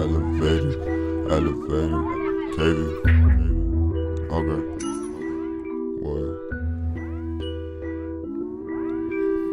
elevated, elevated, KV. Okay. What?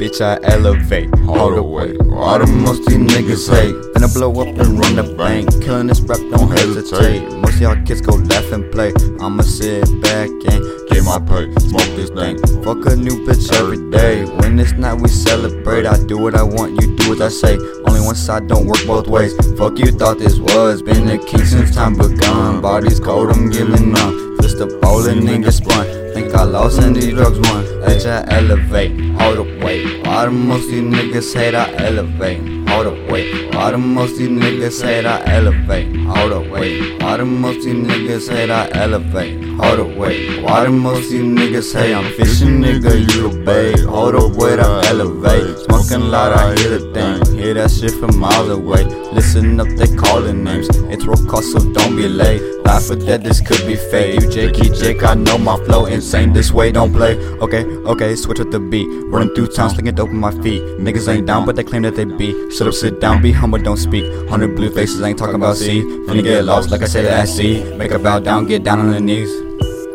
Bitch, I elevate all the way. All the musty niggas hate. Finna blow up and run the bank. Killing this rap, don't hesitate. Most of y'all kids go laugh and play. I'ma sit back and get my pay. Smoke this thing. Fuck a new bitch every day. It's not, we celebrate. I do what I want, you do what I say. Only one side don't work both ways. Fuck you thought this was. Been a king since time begun. Body's cold, I'm giving up. The bowling, nigga spun. Think I lost and these drugs won. Bitch, I elevate all the way. All the most these niggas hate, I elevate all the way. All the most these niggas hate, I elevate all the way. All the most these niggas hate, I elevate all the way. All the most these niggas hate, I'm fishing, nigga, you the babe. All the way, I elevate. Smoking loud, I hear the thing. Hear that shit from miles away. Listen up, they calling names. It's real cost, so don't be late. Laugh for that, this could be fake. You Jakey Jake, I know my flow insane. This way, don't play. Okay, okay, switch with the beat. Running through town, slinging dope on my feet. Niggas ain't down, but they claim that they be. Shut up, sit down, be humble, don't speak. Hundred blue faces, ain't talking about C. Finna get lost, like I said at sea. Make a bow down, get down on the knees.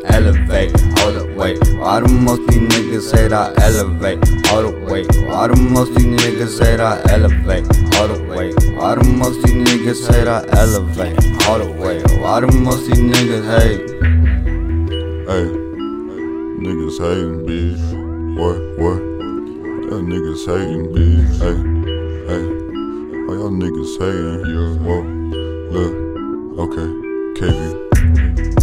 Elevate all the way. All the most these niggas say I elevate all the way. All the most these niggas say I elevate all the way. All the most these niggas say I elevate all the way. All the most these niggas hate. Hey, niggas hating, bitch. What, what? Y'all niggas hating, bitch. Hey, hey. Why y'all niggas hating? Yeah. Whoa, look. Okay, KB.